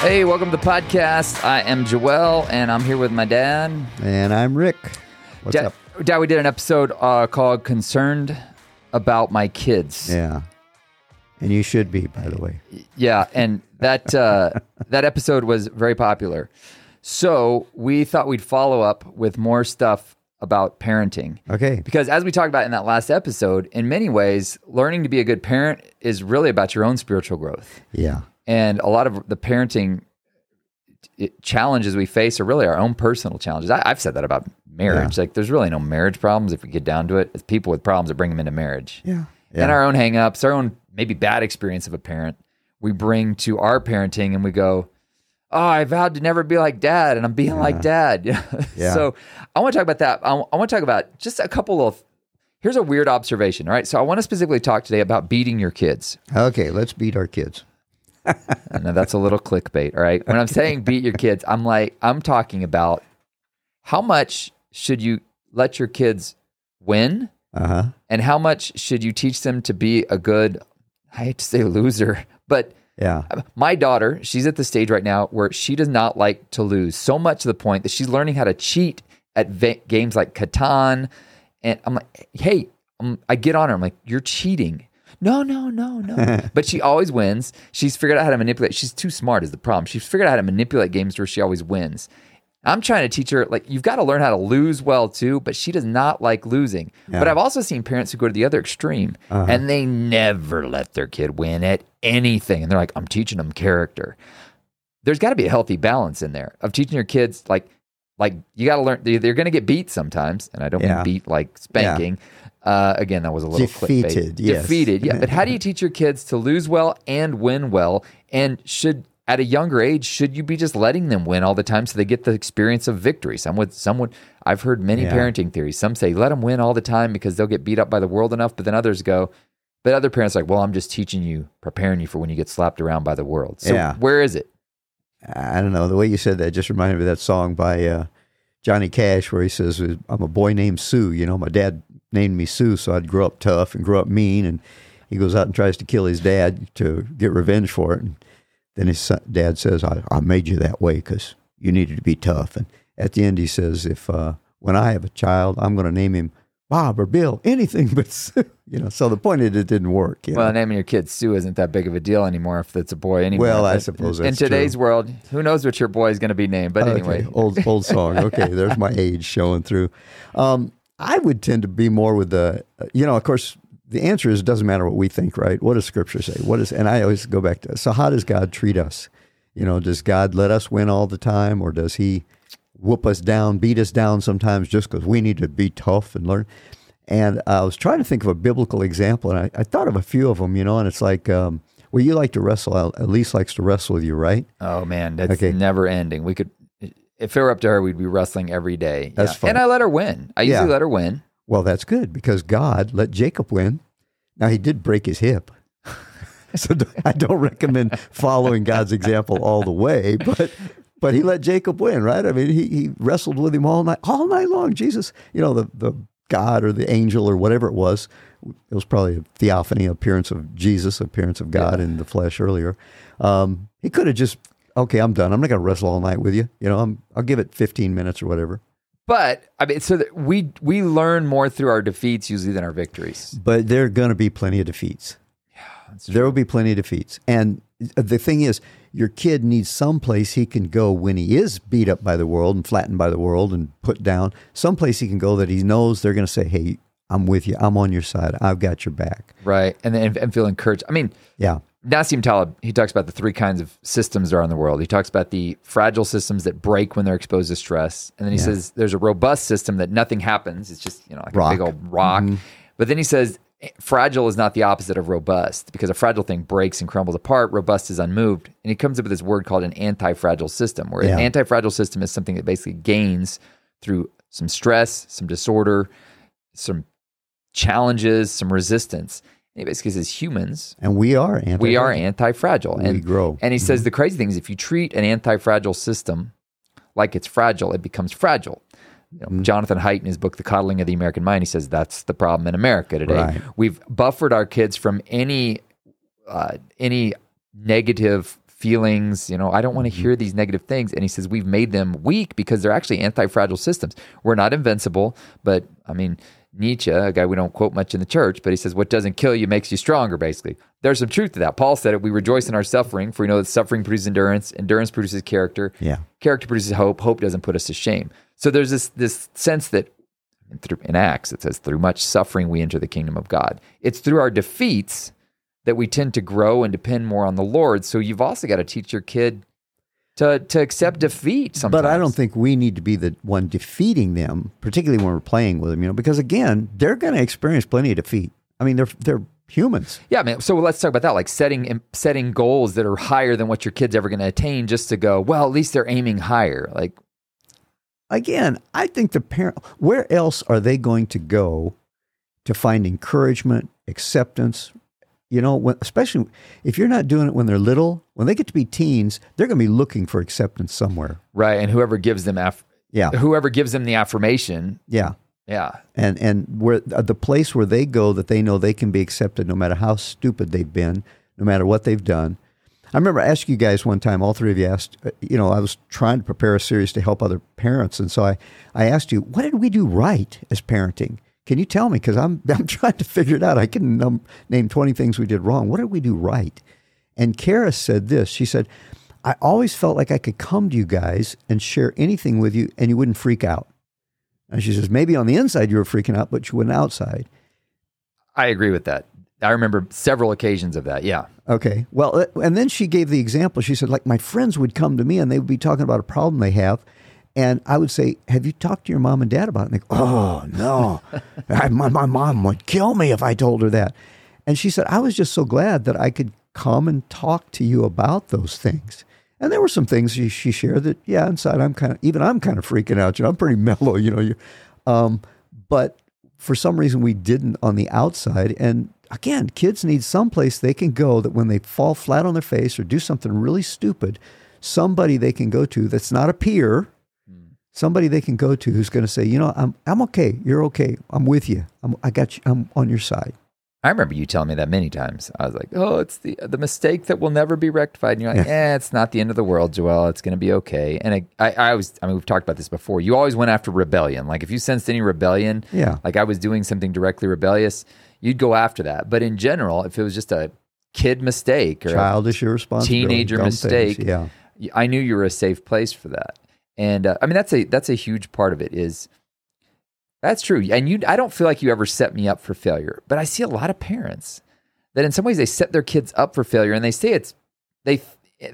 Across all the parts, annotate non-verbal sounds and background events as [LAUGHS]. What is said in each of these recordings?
Hey, welcome to the podcast. I am Joel, and I'm here with my dad. And I'm Rick. What's Dad, up? Dad, we did an episode uh, called "Concerned About My Kids." Yeah. And you should be, by the way. Yeah, and that uh, [LAUGHS] that episode was very popular. So we thought we'd follow up with more stuff about parenting. Okay. Because as we talked about in that last episode, in many ways, learning to be a good parent is really about your own spiritual growth. Yeah. And a lot of the parenting challenges we face are really our own personal challenges. I, I've said that about marriage. Like, there's really no marriage problems if we get down to it. It's people with problems that bring them into marriage. Yeah. And our own hangups, our own maybe bad experience of a parent, we bring to our parenting and we go, Oh, I vowed to never be like dad, and I'm being like dad. [LAUGHS] Yeah. so I want to talk about that. I, I want to talk about just a couple of. Here's a weird observation. All right. So I want to specifically talk today about beating your kids. Okay, let's beat our kids. I know that's a little clickbait. All right. When I'm saying beat your kids, I'm like, I'm talking about how much should you let your kids win Uh huh. and how much should you teach them to be a good, I hate to say loser, but Yeah. my daughter, she's at the stage right now where she does not like to lose so much to the point that she's learning how to cheat at va- games like Catan. And I'm like, hey, um, I get on her. I'm like, you're cheating. No, no, no, no. [LAUGHS] but she always wins. She's figured out how to manipulate. She's too smart, is the problem. She's figured out how to manipulate games where she always wins. I'm trying to teach her, like, you've got to learn how to lose well too, but she does not like losing. But I've also seen parents who go to the other extreme uh-huh. and they never let their kid win at anything. And they're like, I'm teaching them character. There's got to be a healthy balance in there of teaching your kids, like, like you got to learn, they- they're going to get beat sometimes. And I don't Yeah. mean beat like spanking. Uh, again, that was a little clickbait. Defeated, yes. Defeated, yeah. But how do you teach your kids to lose well and win well? And should at a younger age, should you be just letting them win all the time so they get the experience of victory? Some would, some would. I've heard many Yeah. parenting theories. Some say let them win all the time because they'll get beat up by the world enough. But then others go, but other parents are like, well, I'm just teaching you, preparing you for when you get slapped around by the world. So Yeah. where is it? I don't know. The way you said that just reminded me of that song by uh, Johnny Cash where he says, I'm a boy named Sue. You know, my dad named me Sue, so I'd grow up tough and grow up mean. And he goes out and tries to kill his dad to get revenge for it. And then his son, dad says, I, I made you that way because you needed to be tough. And at the end, he says, if uh, when I have a child, I'm going to name him Bob or Bill, anything [LAUGHS] but Sue. You know, so the point is it didn't work. you Well, know. naming your kid Sue isn't that big of a deal anymore if it's a boy anymore. Well, I suppose in today's true. world, who knows what your boy is going to be named? But Okay, anyway, old old song. Okay, [LAUGHS] there's my age showing through. Um, I would tend to be more with the, you know, of course, the answer is it doesn't matter what we think, right? What does Scripture say? What is, and I always go back to, so how does God treat us? You know, does God let us win all the time, or does He whoop us down, beat us down sometimes just because we need to be tough and learn? And I was trying to think of a biblical example, and I, I thought of a few of them, you know, and it's like, um, well, you like to wrestle. At least likes to wrestle with you, right? Oh man, that's Okay. never ending. We could, if it were up to her, we'd be wrestling every day. That's Yeah. fine. And I let her win. I usually Yeah. let her win. Well, that's good because God let Jacob win. Now he did break his hip. [LAUGHS] so [LAUGHS] I don't recommend following God's example all the way, but but he let Jacob win, right? I mean, he, he wrestled with him all night, all night long. Jesus, you know, the, the God or the angel or whatever it was, it was probably a theophany appearance of Jesus, appearance of God in the flesh earlier. Um, he could have just, okay, I'm done. I'm not going to wrestle all night with you. You know, I'm, I'll give it 15 minutes or whatever. But I mean, so that we we learn more through our defeats usually than our victories. but there are going to be plenty of defeats. Yeah, there will be plenty of defeats. And Uh, the thing is, your kid needs some place he can go when he is beat up by the world and flattened by the world and put down. Some place he can go that he knows they're going to say, "Hey, I'm with you. I'm on your side. I've got your back." Right. And then and feel encouraged. I mean, Yeah, Nassim Taleb, he talks about the three kinds of systems that are in the world. He talks about the fragile systems that break when they're exposed to stress. And then he Yeah. says there's a robust system that nothing happens. It's just, you know, like Rock. a big old rock. Mm-hmm. But then he says fragile is not the opposite of robust because a fragile thing breaks and crumbles apart. Robust is unmoved. And he comes up with this word called an anti fragile system, where Yeah. an anti fragile system is something that basically gains through some stress, some disorder, some challenges, some resistance. And he basically says humans and we are anti. we are anti-fragile and We grow. and he says mm-hmm. the crazy thing is if you treat an anti-fragile system like it's fragile it becomes fragile You know, Mm-hmm. Jonathan Haidt in his book, The Coddling of the American Mind, he says that's the problem in America today. Right. We've buffered our kids from any uh, any negative feelings. You know, I don't want to hear these negative things. And he says, we've made them weak because they're actually anti fragile systems. We're not invincible, but I mean, Nietzsche, a guy we don't quote much in the church, but he says, What doesn't kill you makes you stronger, basically. There's some truth to that. Paul said it, we rejoice in our suffering, for we know that suffering produces endurance, endurance produces character, Yeah. character produces hope, hope doesn't put us to shame. So there's this this sense that through, in Acts it says, through much suffering we enter the kingdom of God. It's through our defeats that we tend to grow and depend more on the Lord. So you've also got to teach your kid to to accept defeat sometimes. But I don't think we need to be the one defeating them, particularly when we're playing with them, you know, because again, they're going to experience plenty of defeat. I mean, they're they're humans. Yeah, man. So let's talk about that, like setting setting goals that are higher than what your kid's ever going to attain, just to go. Well, at least they're aiming higher. Like, Again, I think the parent, where else are they going to go to find encouragement, acceptance? You know, when, especially if you're not doing it when they're little, when they get to be teens, they're going to be looking for acceptance somewhere. right? And whoever gives them aff- Yeah, whoever gives them the affirmation, yeah. yeah, and and where uh, the place where they go that they know they can be accepted no matter how stupid they've been no matter what they've done i remember asking you guys one time all three of you asked uh, you know i was trying to prepare a series to help other parents and so i i asked you what did we do right as parenting can you tell me because i'm [LAUGHS] i'm trying to figure it out i can num- name 20 things we did wrong what did we do right and Kara said this she said i always felt like i could come to you guys and share anything with you and you wouldn't freak out and she says, maybe on the inside you were freaking out, but you went outside. I agree with that. I remember several occasions of that. Yeah, Okay. Well, uh, and then she gave the example. She said, like, my friends would come to me and they would be talking about a problem they have. And I would say, Have you talked to your mom and dad about it? And they go, Oh, no. [LAUGHS] I, my, my mom would kill me if I told her that. And she said, I was just so glad that I could come and talk to you about those things. And there were some things she, she shared that, yeah, inside I'm kind of, even I'm kind of freaking out. You know, I'm pretty [LAUGHS] mellow, you know. Um, but for some reason, we didn't on the outside. And again, kids need some place they can go that when they fall flat on their face or do something really stupid, somebody they can go to that's not a peer, somebody they can go to who's going to say, you know, I'm, I'm okay. You're okay. I'm with you. I'm, I got you. I'm on your side. I remember you telling me that many times. I was like, "Oh, it's the the mistake that will never be rectified." And you're like, "Eh, it's not the end of the world, Joel. It's going to be okay." And I, I, I was, I mean, we've talked about this before. You always went after rebellion. Like if you sensed any rebellion, Yeah. like I was doing something directly rebellious, you'd go after that. But in general, if it was just a kid mistake or Childish irresponsibility. teenager mistake, things. Yeah. I knew you were a safe place for that. And uh, I mean, that's a that's a huge part of it. Is that's true. And you, I don't feel like you ever set me up for failure, but I see a lot of parents that in some ways they set their kids up for failure, and they say it's they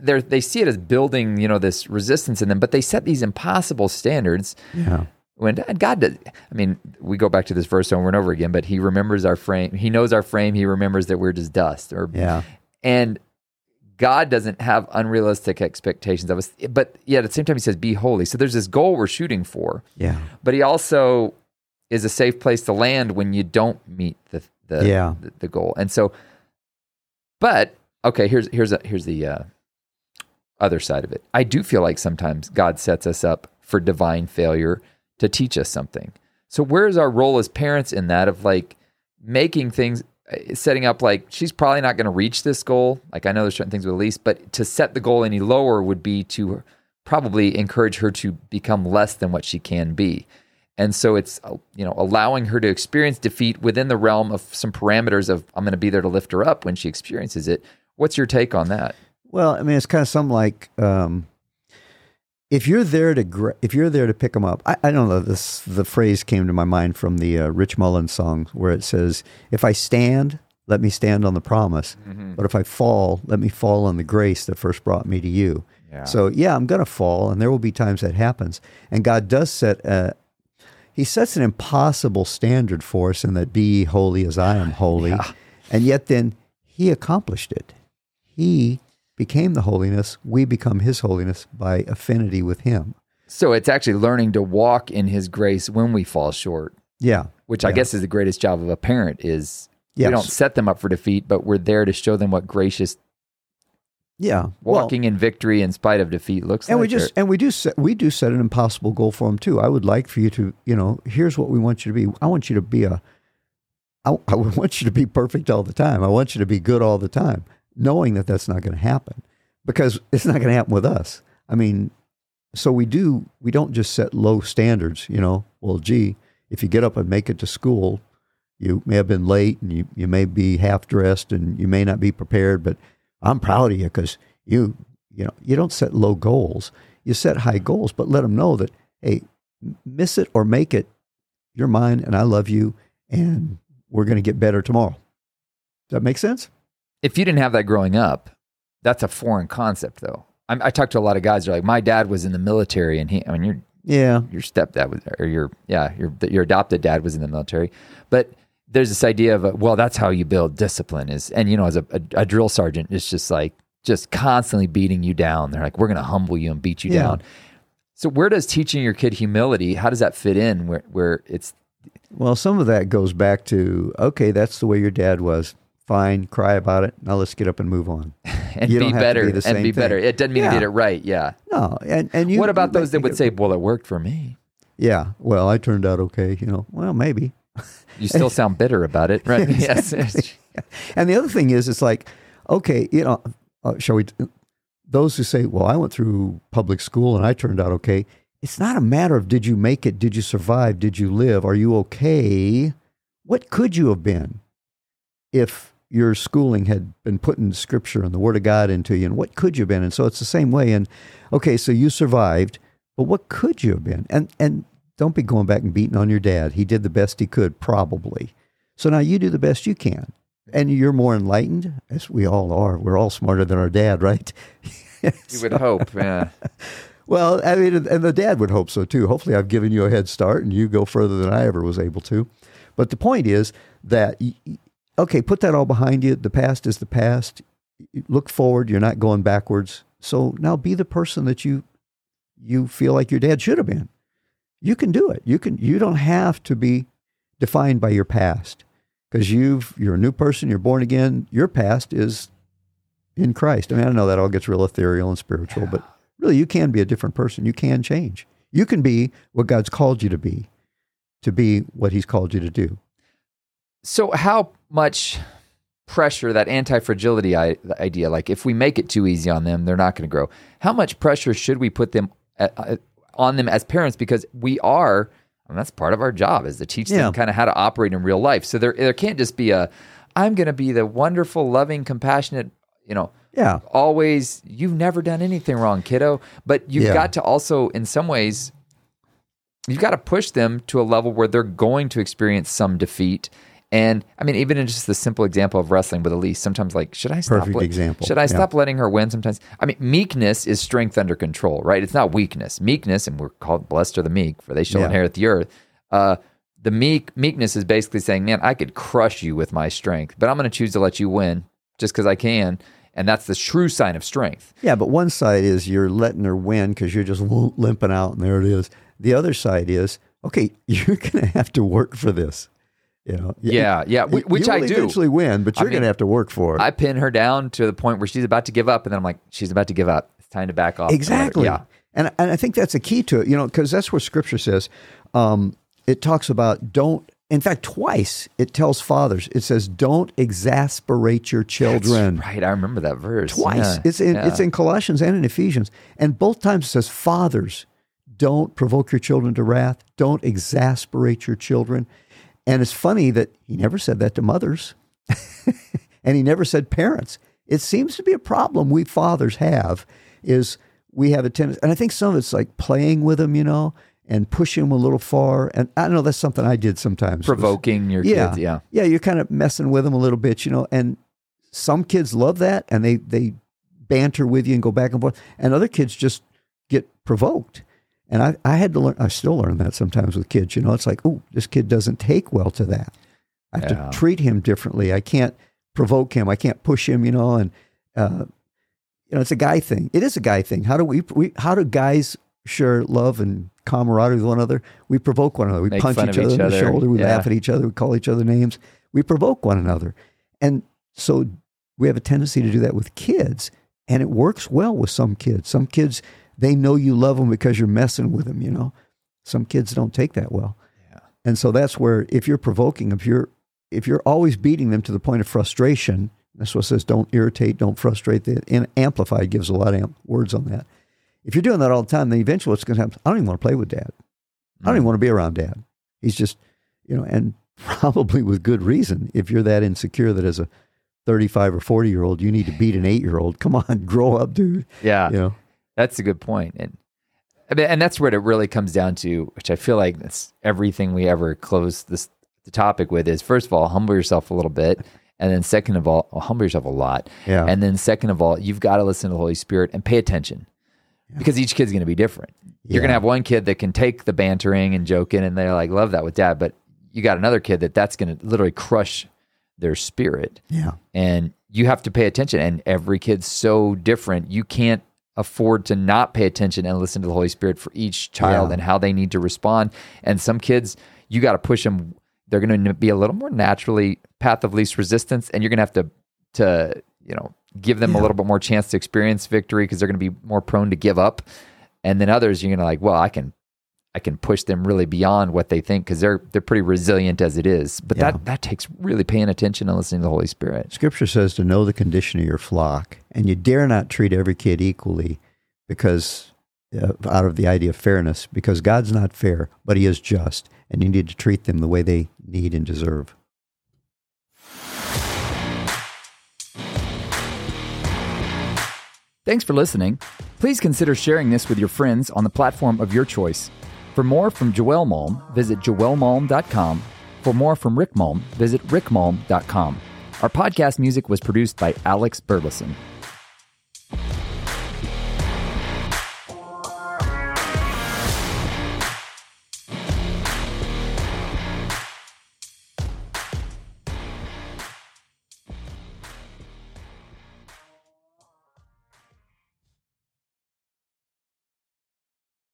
they they see it as building you know this resistance in them, but they set these impossible standards. Yeah. When God does, I mean, we go back to this verse over and over again, but He remembers our frame. He knows our frame. He remembers that we're just dust. Or Yeah. and God doesn't have unrealistic expectations of us, but yet at the same time, He says, "Be holy." So there's this goal we're shooting for, Yeah. but He also is a safe place to land when you don't meet the the Yeah. the, the goal. And so, but okay, here's here's a, here's the uh, other side of it. I do feel like sometimes God sets us up for divine failure to teach us something. So where's our role as parents in that of like making things setting up like she's probably not going to reach this goal. Like I know there's certain things with Elise, but to set the goal any lower would be to probably encourage her to become less than what she can be. And so it's you know allowing her to experience defeat within the realm of some parameters of I'm going to be there to lift her up when she experiences it. What's your take on that? Well, I mean, it's kind of something like um, if you're there to gra- if you're there to pick them up. I, I don't know. This the phrase came to my mind from the uh, Rich Mullins song where it says, "If I stand, let me stand on the promise, but if I fall, let me fall on the grace that first brought me to you." Yeah. So yeah, I'm going to fall, and there will be times that happens. And God does set a He sets an impossible standard for us in that be ye holy as I am holy, [SIGHS] and yet then He accomplished it. He became the holiness. We become His holiness by affinity with Him. So it's actually learning to walk in His grace when we fall short, Yeah, which I guess is the greatest job of a parent. Is Yes. we don't set them up for defeat, but we're there to show them what gracious yeah. Well, walking in victory in spite of defeat looks and like. we just and we do set, we do set an impossible goal for them too. I would like for you to you know here's what we want you to be. I want you to be a. I, I [LAUGHS] want you to be perfect all the time. I want you to be good all the time, knowing that that's not going to happen. because it's not going to happen with us. I mean, so we do we don't just set low standards. You know, well, gee, if you get up and make it to school, you may have been late and you, you may be half dressed and you may not be prepared, but I'm proud of you because you you know you don't set low goals. You set high goals, but let them know that hey, miss it or make it, you're mine and I love you and we're going to get better tomorrow. Does that make sense? If you didn't have that growing up, that's a foreign concept, though. I'm, I talk to a lot of guys. They're like, my dad was in the military, and he. I mean, your Yeah. your stepdad was, or your yeah, your your adopted dad was in the military, but there's this idea of well, that's how you build discipline is, and you know, as a, a, a drill sergeant, it's just like just constantly beating you down. They're like, we're going to humble you and beat you Yeah. down. So where does teaching your kid humility? How does that fit in? Where where it's Well, some of that goes back to okay, that's the way your dad was. Fine, cry about it. Now let's get up and move on. [LAUGHS] and You be don't have to better be and be thing. better. It doesn't mean Yeah. you did it right. Yeah. No, and and you. what about those that would say, well, it worked for me? Yeah, well, I turned out okay. You know, well, maybe. [LAUGHS] You still sound bitter about it, right? [LAUGHS] yes. And the other thing is, it's like, okay, you know, uh, shall we? Those who say, well, I went through public school and I turned out okay. It's not a matter of did you make it, did you survive, did you live, are you okay? What could you have been if your schooling had been putting Scripture and the Word of God into you? And what could you have been? And so it's the same way. And okay, so you survived, but what could you have been? And and don't be going back and beating on your dad. He did the best he could, probably. So now you do the best you can. And you're more enlightened, as we all are. We're all smarter than our dad, right? [LAUGHS] you would hope. Yeah. [LAUGHS] Well, I mean, and the dad would hope so too. Hopefully, I've given you a head start and you go further than I ever was able to. But the point is that, okay, put that all behind you. The past is the past. Look forward. You're not going backwards. So now be the person that you you feel like your dad should have been. You can do it. You can. You don't have to be defined by your past because you've you're a new person. You're born again. Your past is in Christ. I mean, I know that all gets real ethereal and spiritual, but really, you can be a different person. You can change. You can be what God's called you to be, to be what He's called you to do. So, how much pressure that anti fragility idea, like if we make it too easy on them, they're not going to grow. How much pressure should we put them uh, uh, on them as parents? Because we are, I mean, that's part of our job is to teach Yeah. them kind of how to operate in real life. So there, there can't just be a, I'm going to be the wonderful, loving, compassionate, you know, Yeah. always you've never done anything wrong kiddo but you've Yeah. got to also in some ways you've got to push them to a level where they're going to experience some defeat and i mean even in just the simple example of wrestling with elise sometimes like should i stop Perfect example. should i Yeah. stop letting her win sometimes i mean meekness is strength under control right it's not weakness meekness and we're called blessed are the meek for they shall Yeah. inherit the earth uh, the meek meekness is basically saying man i could crush you with my strength but i'm going to choose to let you win just because i can and that's the true sign of strength Yeah, but one side is you're letting her win because you're just limping out, and there it is. The other side is okay, [LAUGHS] you're going to have to work for this. You know, Yeah, yeah, which you I do. eventually win, but you're going mean, to have to work for it. I pin her down to the point where she's about to give up, and then I'm like, she's about to give up. It's time to back off. Exactly. Yeah. And and I think that's a key to it, you know, because that's where Scripture says. Um, it talks about don't. In fact, twice it tells fathers. It says don't exasperate your children. Right. I remember that verse. Twice. Yeah, It's in yeah. it's in Colossians and in Ephesians, and both times it says fathers don't provoke your children to wrath. Don't exasperate your children. And it's funny that he never said that to mothers, [LAUGHS] and he never said parents. It seems to be a problem we fathers have is we have a tendency, and I think some of it's like playing with them, you know, and pushing them a little far. And I don't know that's something I did sometimes. was- provoking your yeah, kids. Yeah. yeah, you're kind of messing with them a little bit, you know. And some kids love that, and they they banter with you and go back and forth, and other kids just get provoked. And I, I had to learn. I still learn that sometimes with kids. You know, it's like, oh, this kid doesn't take well to that. I have Yeah. to treat him differently. I can't provoke him. I can't push him. You know, and uh, you know, it's a guy thing. It is a guy thing. How do we, we how do guys share love and camaraderie with one another? We provoke one another. We Make punch each other each in the shoulder. We Yeah. laugh at each other. We call each other names. We provoke one another. And so we have a tendency to do that with kids. And it works well with some kids. Some kids, they know you love them because you're messing with them, you know. Some kids don't take that well. Yeah. And so that's where if you're provoking, if you're if you're always beating them to the point of frustration, That's what it says. Don't irritate, don't frustrate. The and amplified gives a lot of words on that. If you're doing that all the time, then eventually what's going to happen? I don't even want to play with dad. I don't even mm. want to be around dad. He's just, you know, and [LAUGHS] probably with good reason. If you're that insecure that as a 35 or 40 year old, you need to beat an eight year old. Come on, [LAUGHS] grow up, dude. Yeah. You know, That's a good point. And and that's what it really comes down to, which I feel like that's everything we ever close this the topic with is first of all, humble yourself a little bit. And then second of all, well, humble yourself a lot. Yeah. And then second of all, you've got to listen to the Holy Spirit and pay attention. Because each kid's going to be different. You're going to have one kid that can take the bantering and joking and they're like, love that with dad. But you got another kid that that's going to literally crush their spirit yeah. and you have to pay attention and every kid's so different you can't afford to not pay attention and listen to the holy spirit for each child Yeah. and how they need to respond. And some kids you got to push them they're going to be a little more naturally path of least resistance and you're going to have to to you know give them a little bit more chance to experience victory because they're going to be more prone to give up. And then others you're going to like well i can I can push them really beyond what they think because they're they're pretty resilient as it is. But Yeah. that that takes really paying attention and listening to the Holy Spirit. Scripture says to know the condition of your flock, and you dare not treat every kid equally because uh, out of the idea of fairness, because God's not fair, but He is just, and you need to treat them the way they need and deserve. Thanks for listening. Please consider sharing this with your friends on the platform of your choice. For more from Joel Malm, visit joelmalm.com. For more from Rick Malm, visit rickmalm.com. Our podcast music was produced by Alex Burleson.